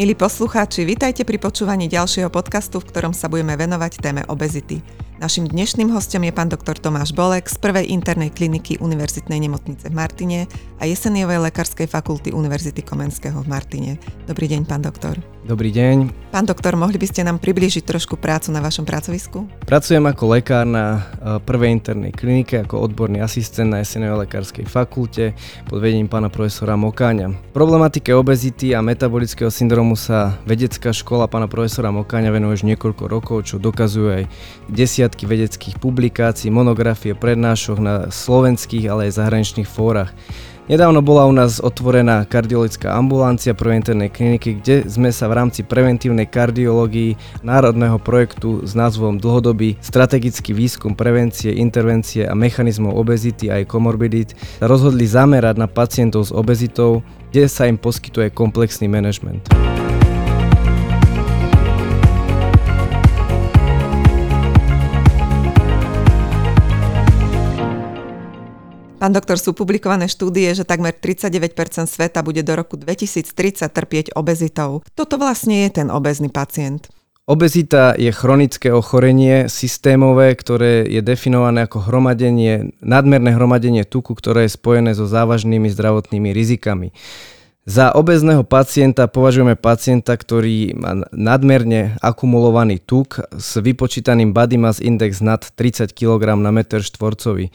Milí poslucháči, vitajte pri počúvaní ďalšieho podcastu, v ktorom sa budeme venovať téme obezity. Našim dnešným hostom je pán doktor Tomáš Bolek z prvej internej kliniky Univerzitnej nemocnice v Martine a Jeseniovej lekárskej fakulty Univerzity Komenského v Martine. Dobrý deň, pán doktor. Dobrý deň. Pán doktor, mohli by ste nám priblížiť trošku prácu na vašom pracovisku? Pracujem ako lekár na e, prvej internej klinike, ako odborný asistent na Jesenovej lekárskej fakulte pod vedením pána profesora Mokáňa. Problematike obezity a metabolického syndromu sa vedecká škola pána profesora Mokáňa venuje už niekoľko rokov, čo dokazujú aj desiatky vedeckých publikácií, monografie, prednášok na slovenských, ale aj zahraničných fórach. Nedávno bola u nás otvorená kardiologická ambulancia pro internej kliniky, kde sme sa v rámci preventívnej kardiológii národného projektu s názvom Dlhodobý strategický výskum prevencie, intervencie a mechanizmov obezity aj komorbidit rozhodli zamerať na pacientov s obezitou, kde sa im poskytuje komplexný manažment. Pán doktor, sú publikované štúdie, že takmer 39% sveta bude do roku 2030 trpieť obezitou. Toto vlastne je ten obezný pacient. Obezita je chronické ochorenie systémové, ktoré je definované ako hromadenie, nadmerné hromadenie tuku, ktoré je spojené so závažnými zdravotnými rizikami. Za obezného pacienta považujeme pacienta, ktorý má nadmerne akumulovaný tuk s vypočítaným body mass index nad 30 kg na meter štvorcový.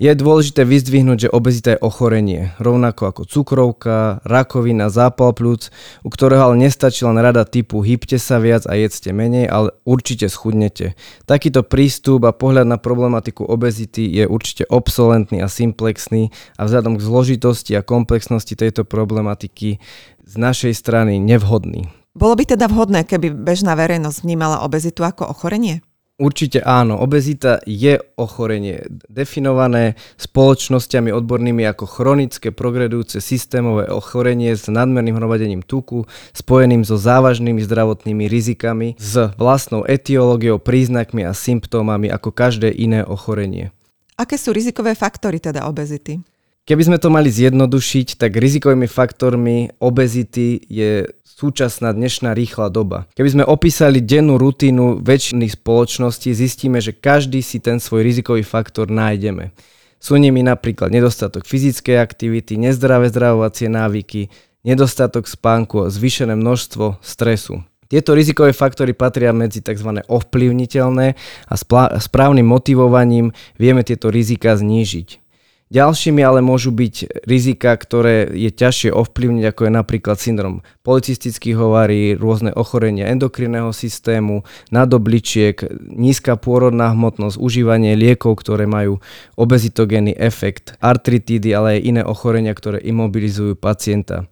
Je dôležité vyzdvihnúť, že obezita je ochorenie, rovnako ako cukrovka, rakovina, zápal plúc, u ktorého ale nestačí len rada typu hybte sa viac a jedzte menej, ale určite schudnete. Takýto prístup a pohľad na problematiku obezity je určite obsolentný a simplexný a vzhľadom k zložitosti a komplexnosti tejto problematiky z našej strany nevhodný. Bolo by teda vhodné, keby bežná verejnosť vnímala obezitu ako ochorenie? Určite áno, obezita je ochorenie definované spoločnosťami odbornými ako chronické progredujúce systémové ochorenie s nadmerným hromadením tuku spojeným so závažnými zdravotnými rizikami, s vlastnou etiológiou, príznakmi a symptómami ako každé iné ochorenie. Aké sú rizikové faktory teda obezity? Keby sme to mali zjednodušiť, tak rizikovými faktormi obezity je súčasná dnešná rýchla doba. Keby sme opísali dennú rutínu väčšiny spoločností, zistíme, že každý si ten svoj rizikový faktor nájdeme. Sú nimi napríklad nedostatok fyzickej aktivity, nezdravé zdravovacie návyky, nedostatok spánku a zvýšené množstvo stresu. Tieto rizikové faktory patria medzi tzv. ovplyvniteľné a správnym motivovaním vieme tieto rizika znížiť. Ďalšími ale môžu byť rizika, ktoré je ťažšie ovplyvniť, ako je napríklad syndrom policistických hovarí, rôzne ochorenia endokrinného systému, nadobličiek, nízka pôrodná hmotnosť, užívanie liekov, ktoré majú obezitogénny efekt, artritídy, ale aj iné ochorenia, ktoré imobilizujú pacienta.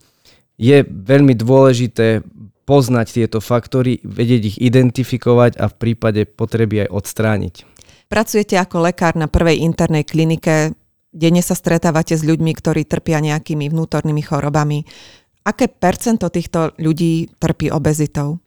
Je veľmi dôležité poznať tieto faktory, vedieť ich identifikovať a v prípade potreby aj odstrániť. Pracujete ako lekár na prvej internej klinike denne sa stretávate s ľuďmi, ktorí trpia nejakými vnútornými chorobami. Aké percento týchto ľudí trpí obezitou?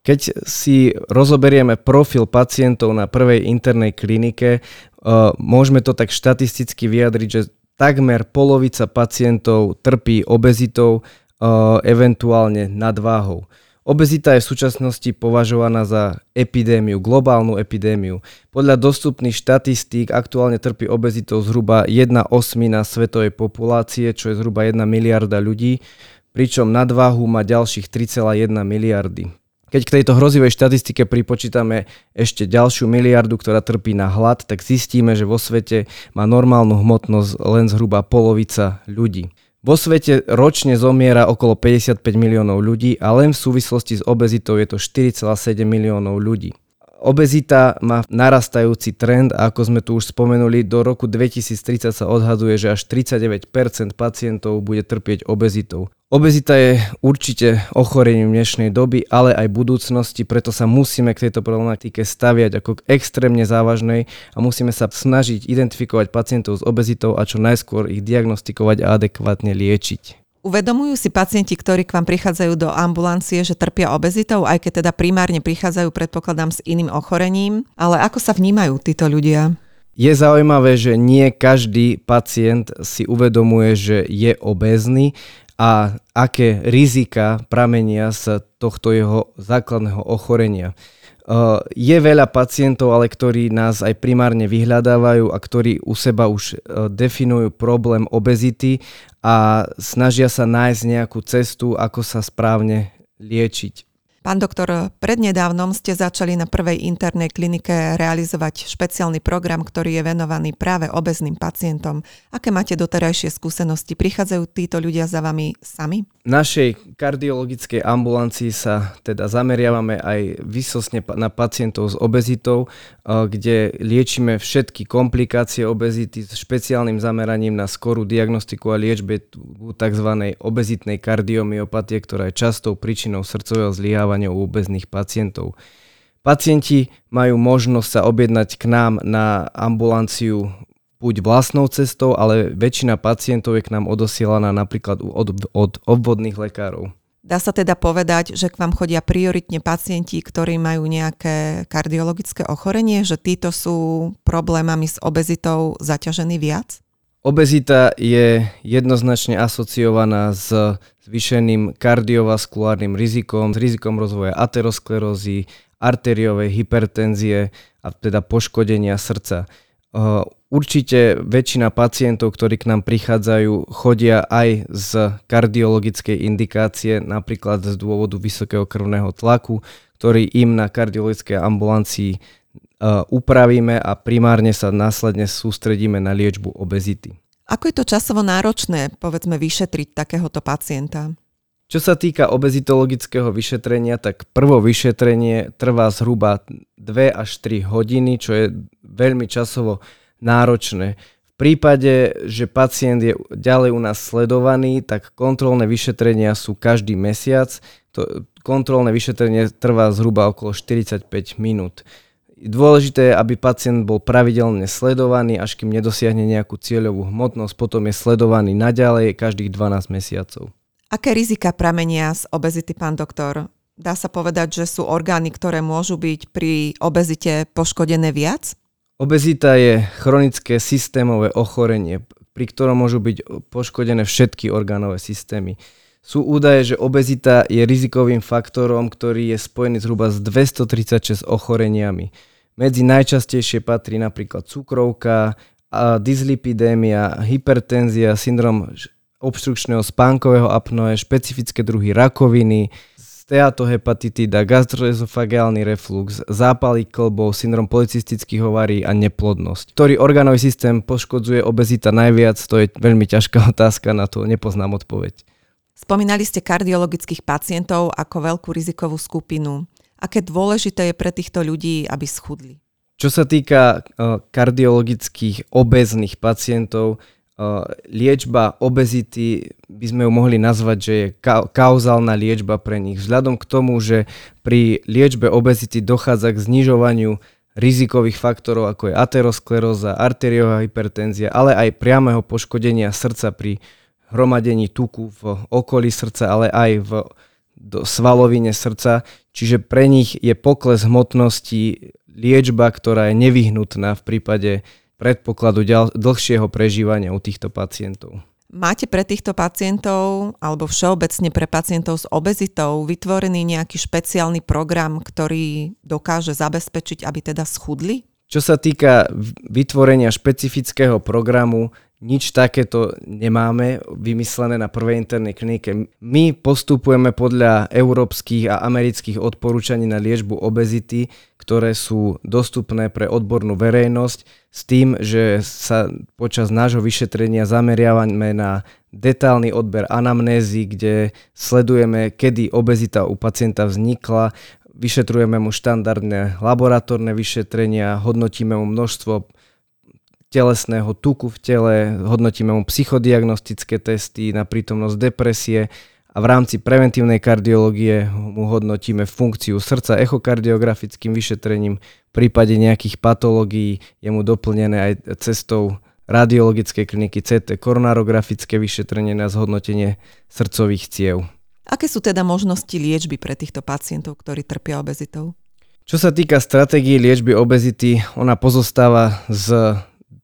Keď si rozoberieme profil pacientov na prvej internej klinike, uh, môžeme to tak štatisticky vyjadriť, že takmer polovica pacientov trpí obezitou, uh, eventuálne nadváhou. Obezita je v súčasnosti považovaná za epidémiu, globálnu epidémiu. Podľa dostupných štatistík aktuálne trpí obezitou zhruba 1 osmina svetovej populácie, čo je zhruba 1 miliarda ľudí, pričom nadváhu má ďalších 3,1 miliardy. Keď k tejto hrozivej štatistike pripočítame ešte ďalšiu miliardu, ktorá trpí na hlad, tak zistíme, že vo svete má normálnu hmotnosť len zhruba polovica ľudí. Vo svete ročne zomiera okolo 55 miliónov ľudí a len v súvislosti s obezitou je to 4,7 miliónov ľudí. Obezita má narastajúci trend a ako sme tu už spomenuli, do roku 2030 sa odhaduje, že až 39% pacientov bude trpieť obezitou. Obezita je určite ochorením dnešnej doby, ale aj budúcnosti, preto sa musíme k tejto problematike staviať ako k extrémne závažnej a musíme sa snažiť identifikovať pacientov s obezitou a čo najskôr ich diagnostikovať a adekvátne liečiť. Uvedomujú si pacienti, ktorí k vám prichádzajú do ambulancie, že trpia obezitou, aj keď teda primárne prichádzajú, predpokladám, s iným ochorením, ale ako sa vnímajú títo ľudia? Je zaujímavé, že nie každý pacient si uvedomuje, že je obézny a aké rizika pramenia z tohto jeho základného ochorenia. Uh, je veľa pacientov, ale ktorí nás aj primárne vyhľadávajú a ktorí u seba už uh, definujú problém obezity a snažia sa nájsť nejakú cestu, ako sa správne liečiť. Pán doktor, prednedávnom ste začali na prvej internej klinike realizovať špeciálny program, ktorý je venovaný práve obezným pacientom. Aké máte doterajšie skúsenosti? Prichádzajú títo ľudia za vami sami? V našej kardiologickej ambulancii sa teda zameriavame aj vysosne na pacientov s obezitou, kde liečíme všetky komplikácie obezity s špeciálnym zameraním na skorú diagnostiku a liečbe tzv. obezitnej kardiomyopatie, ktorá je častou príčinou srdcového zlyhávania vzdelávania u obezných pacientov. Pacienti majú možnosť sa objednať k nám na ambulanciu buď vlastnou cestou, ale väčšina pacientov je k nám odosielaná napríklad od, od obvodných lekárov. Dá sa teda povedať, že k vám chodia prioritne pacienti, ktorí majú nejaké kardiologické ochorenie, že títo sú problémami s obezitou zaťažení viac? Obezita je jednoznačne asociovaná s zvýšeným kardiovaskulárnym rizikom, s rizikom rozvoja aterosklerózy, arteriovej hypertenzie a teda poškodenia srdca. Určite väčšina pacientov, ktorí k nám prichádzajú, chodia aj z kardiologickej indikácie, napríklad z dôvodu vysokého krvného tlaku, ktorý im na kardiologickej ambulancii upravíme a primárne sa následne sústredíme na liečbu obezity. Ako je to časovo náročné, povedzme, vyšetriť takéhoto pacienta? Čo sa týka obezitologického vyšetrenia, tak prvo vyšetrenie trvá zhruba 2 až 3 hodiny, čo je veľmi časovo náročné. V prípade, že pacient je ďalej u nás sledovaný, tak kontrolné vyšetrenia sú každý mesiac. To kontrolné vyšetrenie trvá zhruba okolo 45 minút. Dôležité je, aby pacient bol pravidelne sledovaný, až kým nedosiahne nejakú cieľovú hmotnosť, potom je sledovaný naďalej každých 12 mesiacov. Aké rizika pramenia z obezity, pán doktor? Dá sa povedať, že sú orgány, ktoré môžu byť pri obezite poškodené viac? Obezita je chronické systémové ochorenie, pri ktorom môžu byť poškodené všetky orgánové systémy. Sú údaje, že obezita je rizikovým faktorom, ktorý je spojený zhruba s 236 ochoreniami. Medzi najčastejšie patrí napríklad cukrovka, dyslipidémia, hypertenzia, syndrom obštrukčného spánkového apnoe, špecifické druhy rakoviny, steatohepatitida, gastroesofagálny reflux, zápaly klbov, syndrom policistických ovarí a neplodnosť. Ktorý orgánový systém poškodzuje obezita najviac, to je veľmi ťažká otázka, na to nepoznám odpoveď. Spomínali ste kardiologických pacientov ako veľkú rizikovú skupinu aké dôležité je pre týchto ľudí, aby schudli? Čo sa týka uh, kardiologických obezných pacientov, uh, liečba obezity by sme ju mohli nazvať, že je ka- kauzálna liečba pre nich. Vzhľadom k tomu, že pri liečbe obezity dochádza k znižovaniu rizikových faktorov, ako je ateroskleróza, arteriová hypertenzia, ale aj priamého poškodenia srdca pri hromadení tuku v okolí srdca, ale aj v do svalovine srdca, čiže pre nich je pokles hmotnosti liečba, ktorá je nevyhnutná v prípade predpokladu ďal, dlhšieho prežívania u týchto pacientov. Máte pre týchto pacientov alebo všeobecne pre pacientov s obezitou vytvorený nejaký špeciálny program, ktorý dokáže zabezpečiť, aby teda schudli? Čo sa týka vytvorenia špecifického programu, nič takéto nemáme vymyslené na prvej internej klinike. My postupujeme podľa európskych a amerických odporúčaní na liečbu obezity, ktoré sú dostupné pre odbornú verejnosť s tým, že sa počas nášho vyšetrenia zameriavame na detálny odber anamnézy, kde sledujeme, kedy obezita u pacienta vznikla, vyšetrujeme mu štandardné laboratórne vyšetrenia, hodnotíme mu množstvo telesného tuku v tele, hodnotíme mu psychodiagnostické testy na prítomnosť depresie a v rámci preventívnej kardiológie mu hodnotíme funkciu srdca echokardiografickým vyšetrením. V prípade nejakých patológií je mu doplnené aj cestou radiologickej kliniky CT koronarografické vyšetrenie na zhodnotenie srdcových ciev. Aké sú teda možnosti liečby pre týchto pacientov, ktorí trpia obezitou? Čo sa týka stratégie liečby obezity, ona pozostáva z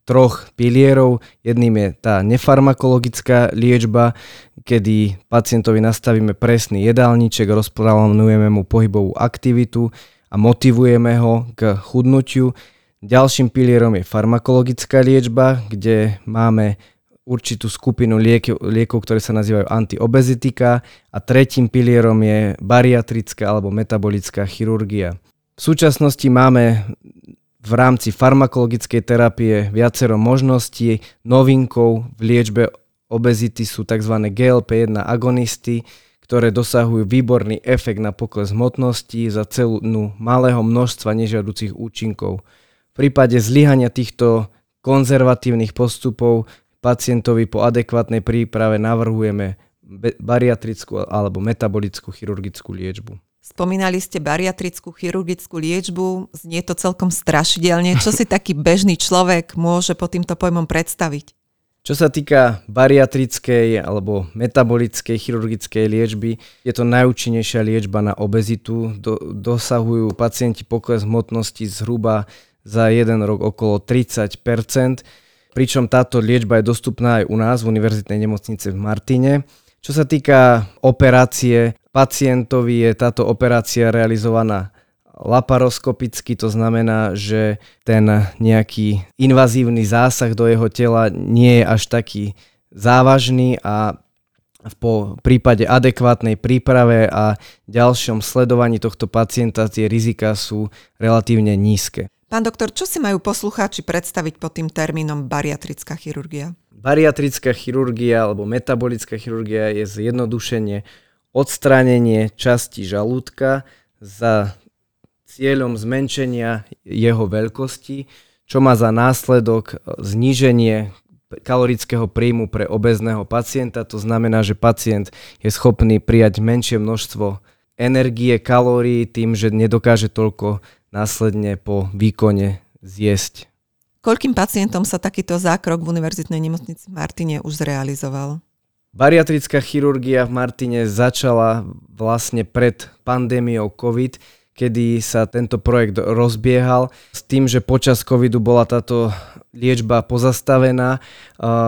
troch pilierov. Jedným je tá nefarmakologická liečba, kedy pacientovi nastavíme presný jedálniček, rozplánujeme mu pohybovú aktivitu a motivujeme ho k chudnutiu. Ďalším pilierom je farmakologická liečba, kde máme určitú skupinu liekov, liekov, ktoré sa nazývajú antiobezitika a tretím pilierom je bariatrická alebo metabolická chirurgia. V súčasnosti máme v rámci farmakologickej terapie viacero možností. Novinkou v liečbe obezity sú tzv. GLP-1 agonisty, ktoré dosahujú výborný efekt na pokles hmotnosti za celú malého množstva nežiaducich účinkov. V prípade zlyhania týchto konzervatívnych postupov pacientovi po adekvátnej príprave navrhujeme bariatrickú alebo metabolickú chirurgickú liečbu. Spomínali ste bariatrickú chirurgickú liečbu, znie to celkom strašidelne. Čo si taký bežný človek môže po týmto pojmom predstaviť? Čo sa týka bariatrickej alebo metabolickej chirurgickej liečby, je to najúčinnejšia liečba na obezitu. Do, dosahujú pacienti pokles hmotnosti zhruba za jeden rok okolo 30% pričom táto liečba je dostupná aj u nás v Univerzitnej nemocnice v Martine. Čo sa týka operácie, pacientovi je táto operácia realizovaná laparoskopicky, to znamená, že ten nejaký invazívny zásah do jeho tela nie je až taký závažný a po prípade adekvátnej príprave a ďalšom sledovaní tohto pacienta tie rizika sú relatívne nízke. Pán doktor, čo si majú poslucháči predstaviť pod tým termínom bariatrická chirurgia? Bariatrická chirurgia alebo metabolická chirurgia je zjednodušenie odstránenie časti žalúdka za cieľom zmenšenia jeho veľkosti, čo má za následok zníženie kalorického príjmu pre obezného pacienta. To znamená, že pacient je schopný prijať menšie množstvo energie, kalórií tým, že nedokáže toľko následne po výkone zjesť. Koľkým pacientom sa takýto zákrok v Univerzitnej nemocnici v Martine už zrealizoval? Bariatrická chirurgia v Martine začala vlastne pred pandémiou COVID, kedy sa tento projekt rozbiehal s tým, že počas covidu bola táto liečba pozastavená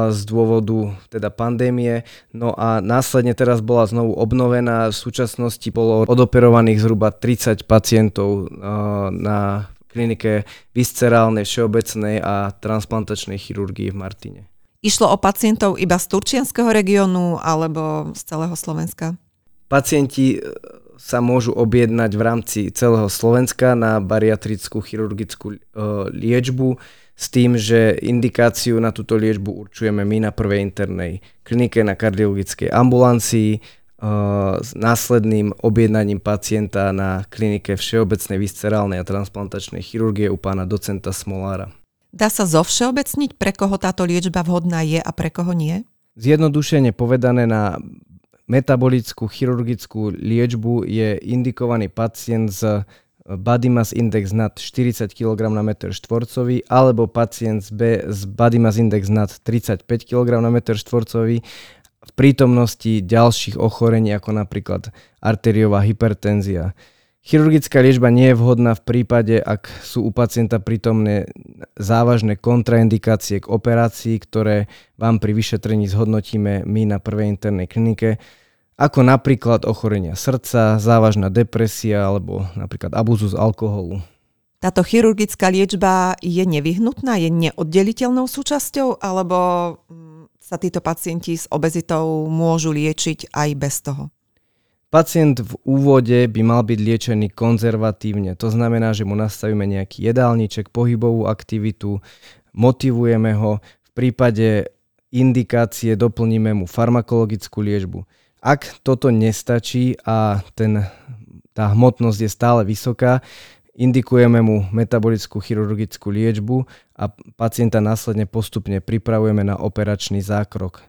z dôvodu teda pandémie. No a následne teraz bola znovu obnovená. V súčasnosti bolo odoperovaných zhruba 30 pacientov na klinike viscerálnej, všeobecnej a transplantačnej chirurgii v Martine. Išlo o pacientov iba z Turčianského regiónu alebo z celého Slovenska? Pacienti sa môžu objednať v rámci celého Slovenska na bariatrickú chirurgickú e, liečbu s tým, že indikáciu na túto liečbu určujeme my na prvej internej klinike na kardiologickej ambulancii e, s následným objednaním pacienta na klinike Všeobecnej viscerálnej a transplantačnej chirurgie u pána docenta Smolára. Dá sa zovšeobecniť, pre koho táto liečba vhodná je a pre koho nie? Zjednodušene povedané na metabolickú chirurgickú liečbu je indikovaný pacient s body mass index nad 40 kg na meter štvorcový alebo pacient B, s body mass index nad 35 kg na meter štvorcový v prítomnosti ďalších ochorení ako napríklad arteriová hypertenzia. Chirurgická liečba nie je vhodná v prípade, ak sú u pacienta prítomné závažné kontraindikácie k operácii, ktoré vám pri vyšetrení zhodnotíme my na prvej internej klinike ako napríklad ochorenia srdca, závažná depresia alebo napríklad abuzus alkoholu. Táto chirurgická liečba je nevyhnutná, je neoddeliteľnou súčasťou, alebo sa títo pacienti s obezitou môžu liečiť aj bez toho? Pacient v úvode by mal byť liečený konzervatívne, to znamená, že mu nastavíme nejaký jedálniček, pohybovú aktivitu, motivujeme ho, v prípade indikácie doplníme mu farmakologickú liečbu. Ak toto nestačí a ten, tá hmotnosť je stále vysoká, indikujeme mu metabolickú chirurgickú liečbu a pacienta následne postupne pripravujeme na operačný zákrok.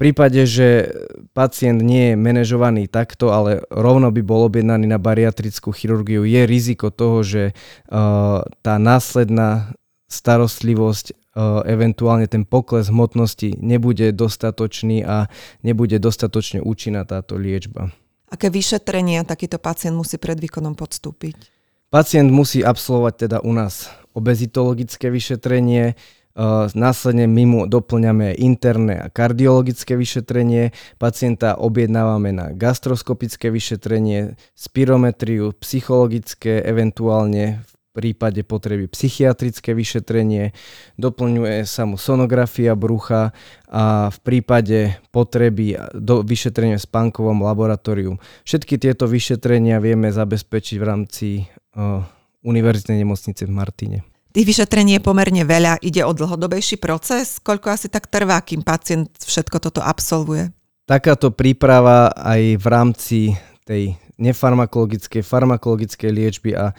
Prípade, že pacient nie je manažovaný takto, ale rovno by bol objednaný na bariatrickú chirurgiu, je riziko toho, že uh, tá následná starostlivosť eventuálne ten pokles hmotnosti nebude dostatočný a nebude dostatočne účinná táto liečba. Aké vyšetrenia takýto pacient musí pred výkonom podstúpiť? Pacient musí absolvovať teda u nás obezitologické vyšetrenie, Následne my mu doplňame interné a kardiologické vyšetrenie, pacienta objednávame na gastroskopické vyšetrenie, spirometriu, psychologické, eventuálne v prípade potreby psychiatrické vyšetrenie, doplňuje sa mu sonografia brucha a v prípade potreby do vyšetrenia v spánkovom laboratóriu. Všetky tieto vyšetrenia vieme zabezpečiť v rámci uh, Univerzitnej nemocnice v Martine. Tých vyšetrení je pomerne veľa, ide o dlhodobejší proces. Koľko asi tak trvá, kým pacient všetko toto absolvuje? Takáto príprava aj v rámci tej nefarmakologickej, farmakologickej liečby a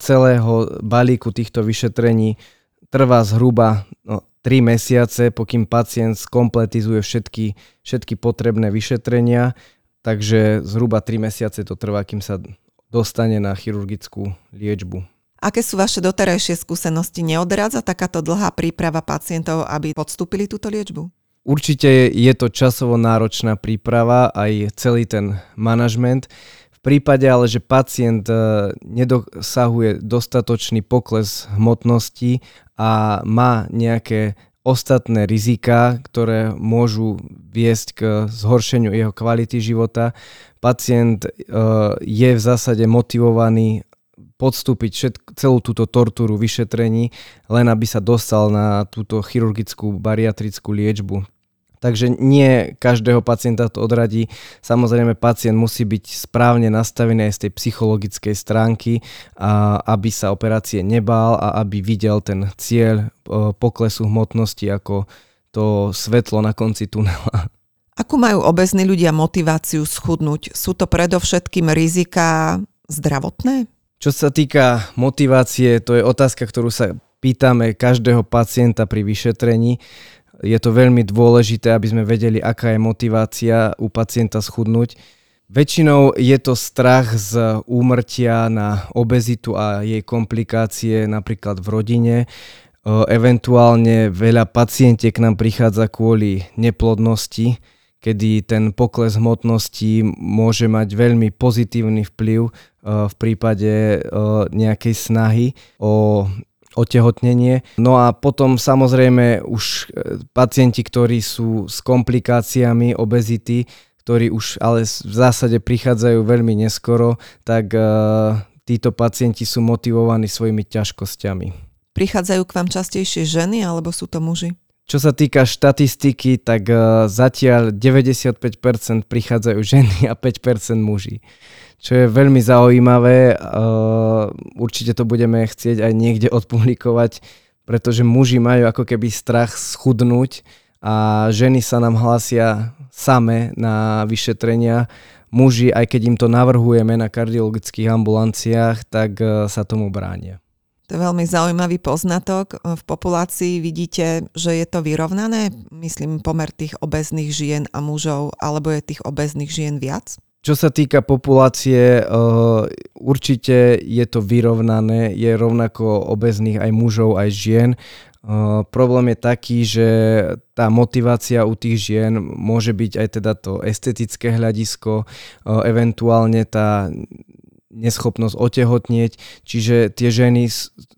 celého balíku týchto vyšetrení trvá zhruba no, 3 mesiace, pokým pacient skompletizuje všetky, všetky potrebné vyšetrenia, takže zhruba 3 mesiace to trvá, kým sa dostane na chirurgickú liečbu. Aké sú vaše doterajšie skúsenosti? Neodrádza takáto dlhá príprava pacientov, aby podstúpili túto liečbu? Určite je to časovo náročná príprava, aj celý ten manažment. V prípade ale, že pacient e, nedosahuje dostatočný pokles hmotnosti a má nejaké ostatné rizika, ktoré môžu viesť k zhoršeniu jeho kvality života. Pacient e, je v zásade motivovaný podstúpiť všetk- celú túto tortúru vyšetrení, len aby sa dostal na túto chirurgickú bariatrickú liečbu. Takže nie každého pacienta to odradí. Samozrejme, pacient musí byť správne nastavený aj z tej psychologickej stránky, a aby sa operácie nebál a aby videl ten cieľ e, poklesu hmotnosti ako to svetlo na konci tunela. Ako majú obezní ľudia motiváciu schudnúť? Sú to predovšetkým rizika zdravotné? Čo sa týka motivácie, to je otázka, ktorú sa pýtame každého pacienta pri vyšetrení je to veľmi dôležité, aby sme vedeli, aká je motivácia u pacienta schudnúť. Väčšinou je to strach z úmrtia na obezitu a jej komplikácie napríklad v rodine. Eventuálne veľa pacientiek nám prichádza kvôli neplodnosti, kedy ten pokles hmotnosti môže mať veľmi pozitívny vplyv v prípade nejakej snahy o otehotnenie. No a potom samozrejme už e, pacienti, ktorí sú s komplikáciami obezity, ktorí už ale v zásade prichádzajú veľmi neskoro, tak títo pacienti sú motivovaní svojimi ťažkosťami. Prichádzajú k vám častejšie ženy alebo sú to muži? Čo sa týka štatistiky, tak uh, zatiaľ 95% prichádzajú ženy a 5% muži čo je veľmi zaujímavé. Uh, určite to budeme chcieť aj niekde odpublikovať, pretože muži majú ako keby strach schudnúť a ženy sa nám hlásia same na vyšetrenia. Muži, aj keď im to navrhujeme na kardiologických ambulanciách, tak uh, sa tomu bránia. To je veľmi zaujímavý poznatok. V populácii vidíte, že je to vyrovnané, myslím, pomer tých obezných žien a mužov, alebo je tých obezných žien viac? Čo sa týka populácie, eh, určite je to vyrovnané, je rovnako obezných aj mužov, aj žien. Uh, problém je taký, že tá motivácia u tých žien môže byť aj teda to estetické hľadisko, uh, eventuálne tá neschopnosť otehotnieť, čiže tie ženy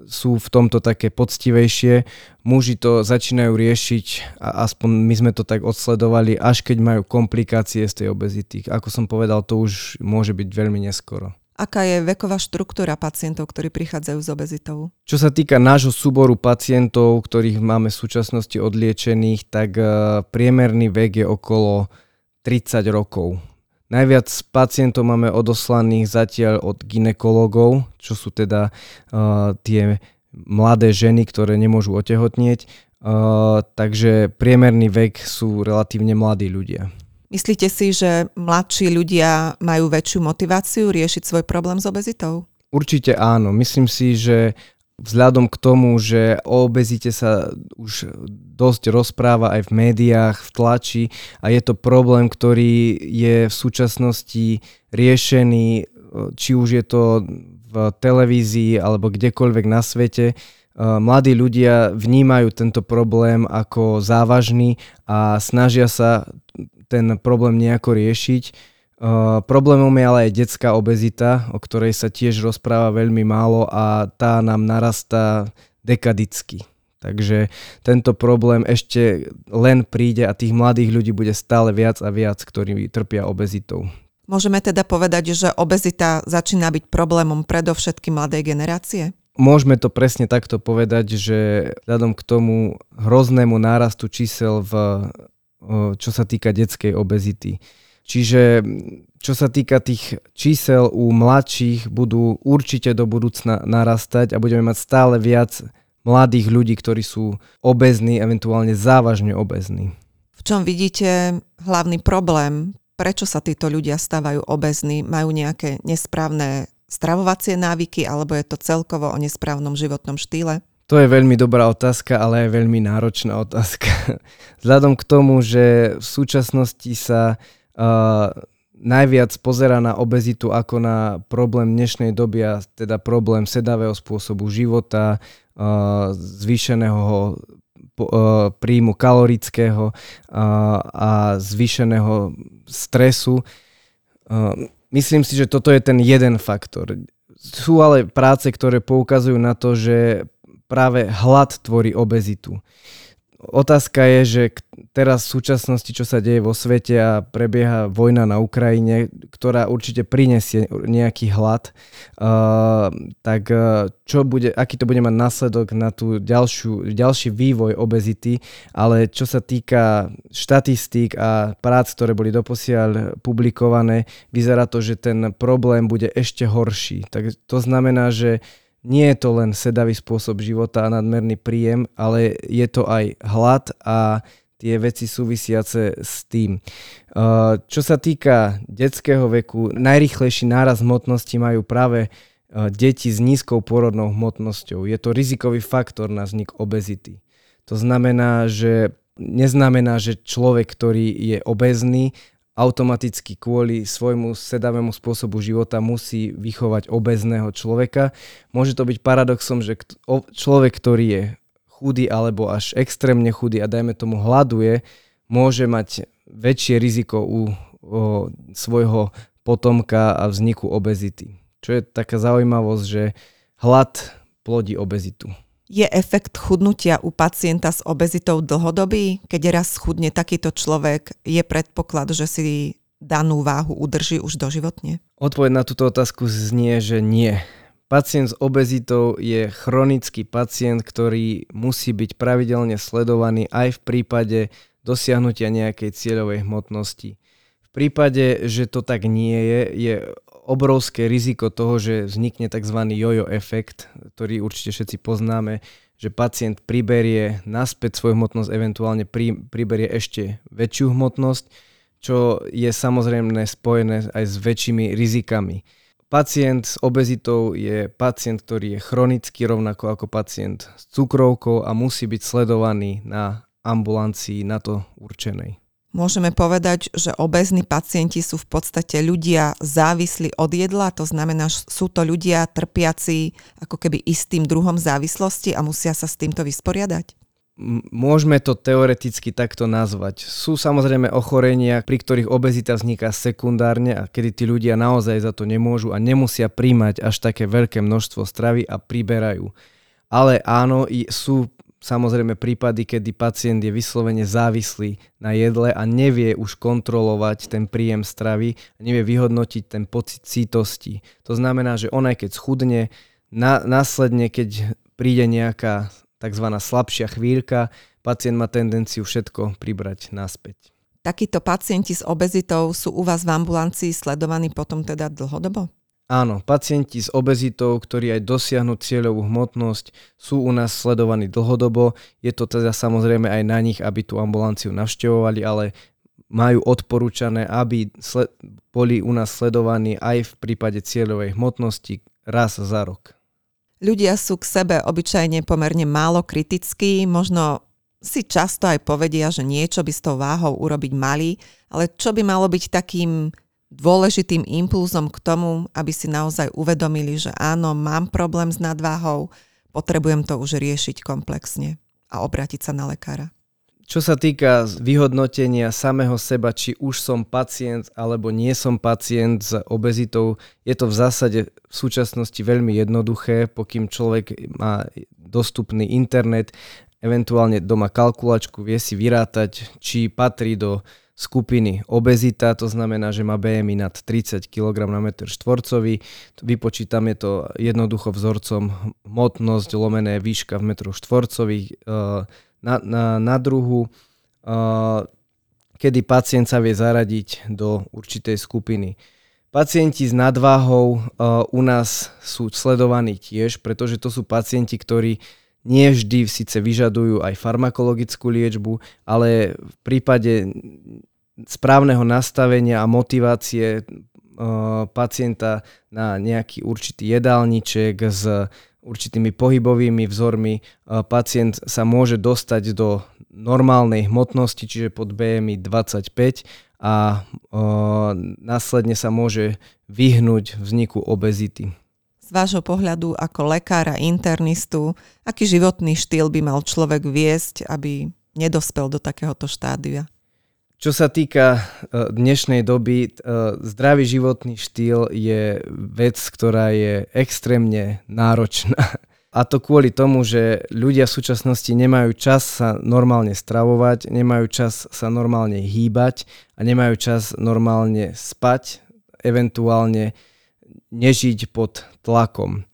sú v tomto také poctivejšie. Muži to začínajú riešiť, a aspoň my sme to tak odsledovali, až keď majú komplikácie z tej obezity. Ako som povedal, to už môže byť veľmi neskoro. Aká je veková štruktúra pacientov, ktorí prichádzajú s obezitou? Čo sa týka nášho súboru pacientov, ktorých máme v súčasnosti odliečených, tak eh, priemerný vek je okolo 30 rokov Najviac pacientov máme odoslaných zatiaľ od ginekologov, čo sú teda uh, tie mladé ženy, ktoré nemôžu otehotnieť, uh, takže priemerný vek sú relatívne mladí ľudia. Myslíte si, že mladší ľudia majú väčšiu motiváciu riešiť svoj problém s obezitou? Určite áno. Myslím si, že vzhľadom k tomu, že o obezite sa už dosť rozpráva aj v médiách, v tlači a je to problém, ktorý je v súčasnosti riešený, či už je to v televízii alebo kdekoľvek na svete. Mladí ľudia vnímajú tento problém ako závažný a snažia sa ten problém nejako riešiť Uh, problémom je ale aj detská obezita, o ktorej sa tiež rozpráva veľmi málo a tá nám narastá dekadicky. Takže tento problém ešte len príde a tých mladých ľudí bude stále viac a viac, ktorí trpia obezitou. Môžeme teda povedať, že obezita začína byť problémom predovšetkým mladej generácie? Môžeme to presne takto povedať, že vzhľadom k tomu hroznému nárastu čísel, v, čo sa týka detskej obezity. Čiže čo sa týka tých čísel u mladších, budú určite do budúcna narastať a budeme mať stále viac mladých ľudí, ktorí sú obezní, eventuálne závažne obezní. V čom vidíte hlavný problém? Prečo sa títo ľudia stávajú obezní? Majú nejaké nesprávne stravovacie návyky alebo je to celkovo o nesprávnom životnom štýle? To je veľmi dobrá otázka, ale aj veľmi náročná otázka. Vzhľadom k tomu, že v súčasnosti sa najviac pozera na obezitu ako na problém dnešnej doby a teda problém sedavého spôsobu života, zvýšeného príjmu kalorického a zvýšeného stresu. Myslím si, že toto je ten jeden faktor. Sú ale práce, ktoré poukazujú na to, že práve hlad tvorí obezitu otázka je, že teraz v súčasnosti, čo sa deje vo svete a prebieha vojna na Ukrajine, ktorá určite prinesie nejaký hlad, uh, tak čo bude, aký to bude mať následok na tú ďalšiu, ďalší vývoj obezity, ale čo sa týka štatistík a prác, ktoré boli doposiaľ publikované, vyzerá to, že ten problém bude ešte horší. Tak to znamená, že nie je to len sedavý spôsob života a nadmerný príjem, ale je to aj hlad a tie veci súvisiace s tým. Uh, čo sa týka detského veku, najrychlejší náraz hmotnosti majú práve uh, deti s nízkou porodnou hmotnosťou. Je to rizikový faktor na vznik obezity. To znamená, že neznamená, že človek, ktorý je obezný, automaticky kvôli svojmu sedavému spôsobu života musí vychovať obezného človeka. Môže to byť paradoxom, že človek, ktorý je chudý alebo až extrémne chudý a dajme tomu hľaduje, môže mať väčšie riziko u o, svojho potomka a vzniku obezity. Čo je taká zaujímavosť, že hlad plodí obezitu. Je efekt chudnutia u pacienta s obezitou dlhodobý? Keď raz schudne takýto človek, je predpoklad, že si danú váhu udrží už doživotne? Odpoveď na túto otázku znie, že nie. Pacient s obezitou je chronický pacient, ktorý musí byť pravidelne sledovaný aj v prípade dosiahnutia nejakej cieľovej hmotnosti. V prípade, že to tak nie je, je obrovské riziko toho, že vznikne tzv. jojo efekt, ktorý určite všetci poznáme, že pacient priberie naspäť svoju hmotnosť, eventuálne pri, priberie ešte väčšiu hmotnosť, čo je samozrejme spojené aj s väčšími rizikami. Pacient s obezitou je pacient, ktorý je chronický rovnako ako pacient s cukrovkou a musí byť sledovaný na ambulancii na to určenej. Môžeme povedať, že obezní pacienti sú v podstate ľudia závislí od jedla, to znamená, že sú to ľudia trpiaci ako keby istým druhom závislosti a musia sa s týmto vysporiadať? Môžeme to teoreticky takto nazvať. Sú samozrejme ochorenia, pri ktorých obezita vzniká sekundárne a kedy tí ľudia naozaj za to nemôžu a nemusia príjmať až také veľké množstvo stravy a priberajú. Ale áno, sú samozrejme prípady, kedy pacient je vyslovene závislý na jedle a nevie už kontrolovať ten príjem stravy, nevie vyhodnotiť ten pocit cítosti. To znamená, že on aj keď schudne, na, následne keď príde nejaká tzv. slabšia chvíľka, pacient má tendenciu všetko pribrať naspäť. Takíto pacienti s obezitou sú u vás v ambulancii sledovaní potom teda dlhodobo? Áno, pacienti s obezitou, ktorí aj dosiahnu cieľovú hmotnosť, sú u nás sledovaní dlhodobo. Je to teda samozrejme aj na nich, aby tú ambulanciu navštevovali, ale majú odporúčané, aby boli u nás sledovaní aj v prípade cieľovej hmotnosti raz za rok. Ľudia sú k sebe obyčajne pomerne málo kritickí, možno si často aj povedia, že niečo by s tou váhou urobiť mali, ale čo by malo byť takým dôležitým impulzom k tomu, aby si naozaj uvedomili, že áno, mám problém s nadváhou, potrebujem to už riešiť komplexne a obrátiť sa na lekára. Čo sa týka vyhodnotenia samého seba, či už som pacient alebo nie som pacient s obezitou, je to v zásade v súčasnosti veľmi jednoduché, pokým človek má dostupný internet, eventuálne doma kalkulačku, vie si vyrátať, či patrí do skupiny obezita, to znamená, že má BMI nad 30 kg na meter štvorcový. Vypočítame to jednoducho vzorcom hmotnosť lomené výška v metroch štvorcových eh, na, na, na druhu, eh, kedy pacient sa vie zaradiť do určitej skupiny. Pacienti s nadváhou uh, u nás sú sledovaní tiež, pretože to sú pacienti, ktorí nie vždy síce vyžadujú aj farmakologickú liečbu, ale v prípade správneho nastavenia a motivácie uh, pacienta na nejaký určitý jedálniček s určitými pohybovými vzormi uh, pacient sa môže dostať do normálnej hmotnosti, čiže pod BMI 25 a o, následne sa môže vyhnúť vzniku obezity. Z vášho pohľadu ako lekára, internistu, aký životný štýl by mal človek viesť, aby nedospel do takéhoto štádia? Čo sa týka dnešnej doby, zdravý životný štýl je vec, ktorá je extrémne náročná. A to kvôli tomu, že ľudia v súčasnosti nemajú čas sa normálne stravovať, nemajú čas sa normálne hýbať a nemajú čas normálne spať, eventuálne nežiť pod tlakom.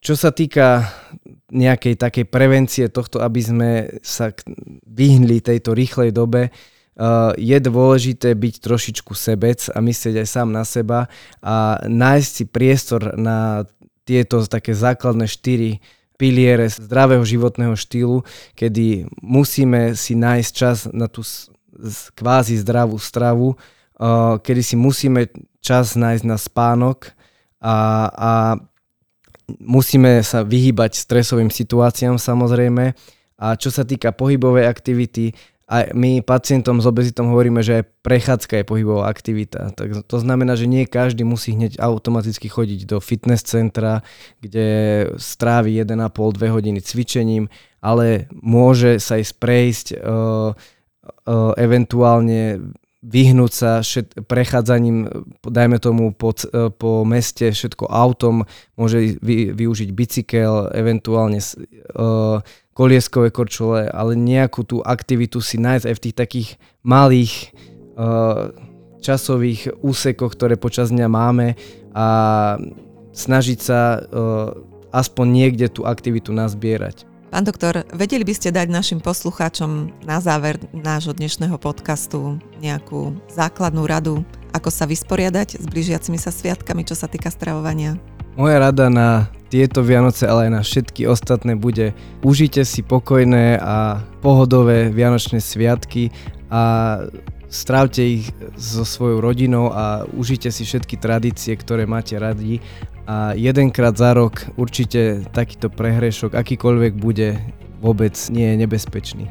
Čo sa týka nejakej takej prevencie tohto, aby sme sa vyhli tejto rýchlej dobe, je dôležité byť trošičku sebec a myslieť aj sám na seba a nájsť si priestor na tieto také základné štyri piliere zdravého životného štýlu, kedy musíme si nájsť čas na tú kvázi zdravú stravu, kedy si musíme čas nájsť na spánok a, a musíme sa vyhýbať stresovým situáciám samozrejme. A čo sa týka pohybovej aktivity, a my pacientom s obezitom hovoríme, že aj prechádzka je pohybová aktivita. Tak to znamená, že nie každý musí hneď automaticky chodiť do fitness centra, kde strávi 1,5-2 hodiny cvičením, ale môže sa ísť prejsť uh, uh, eventuálne vyhnúť sa všet, prechádzaním, dajme tomu, po, po meste všetko autom, môže vy, využiť bicykel, eventuálne uh, kolieskové korčule, ale nejakú tú aktivitu si nájsť aj v tých takých malých uh, časových úsekoch, ktoré počas dňa máme a snažiť sa uh, aspoň niekde tú aktivitu nazbierať. Pán doktor, vedeli by ste dať našim poslucháčom na záver nášho dnešného podcastu nejakú základnú radu, ako sa vysporiadať s blížiacimi sa sviatkami, čo sa týka stravovania? Moja rada na tieto Vianoce, ale aj na všetky ostatné bude užite si pokojné a pohodové Vianočné sviatky a strávte ich so svojou rodinou a užite si všetky tradície, ktoré máte radi a jedenkrát za rok určite takýto prehrešok, akýkoľvek bude, vôbec nie je nebezpečný.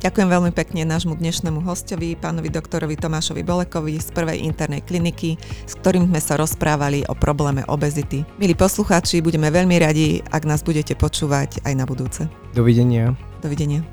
Ďakujem veľmi pekne nášmu dnešnému hostovi, pánovi doktorovi Tomášovi Bolekovi z prvej internej kliniky, s ktorým sme sa rozprávali o probléme obezity. Milí poslucháči, budeme veľmi radi, ak nás budete počúvať aj na budúce. Dovidenia. Dovidenia.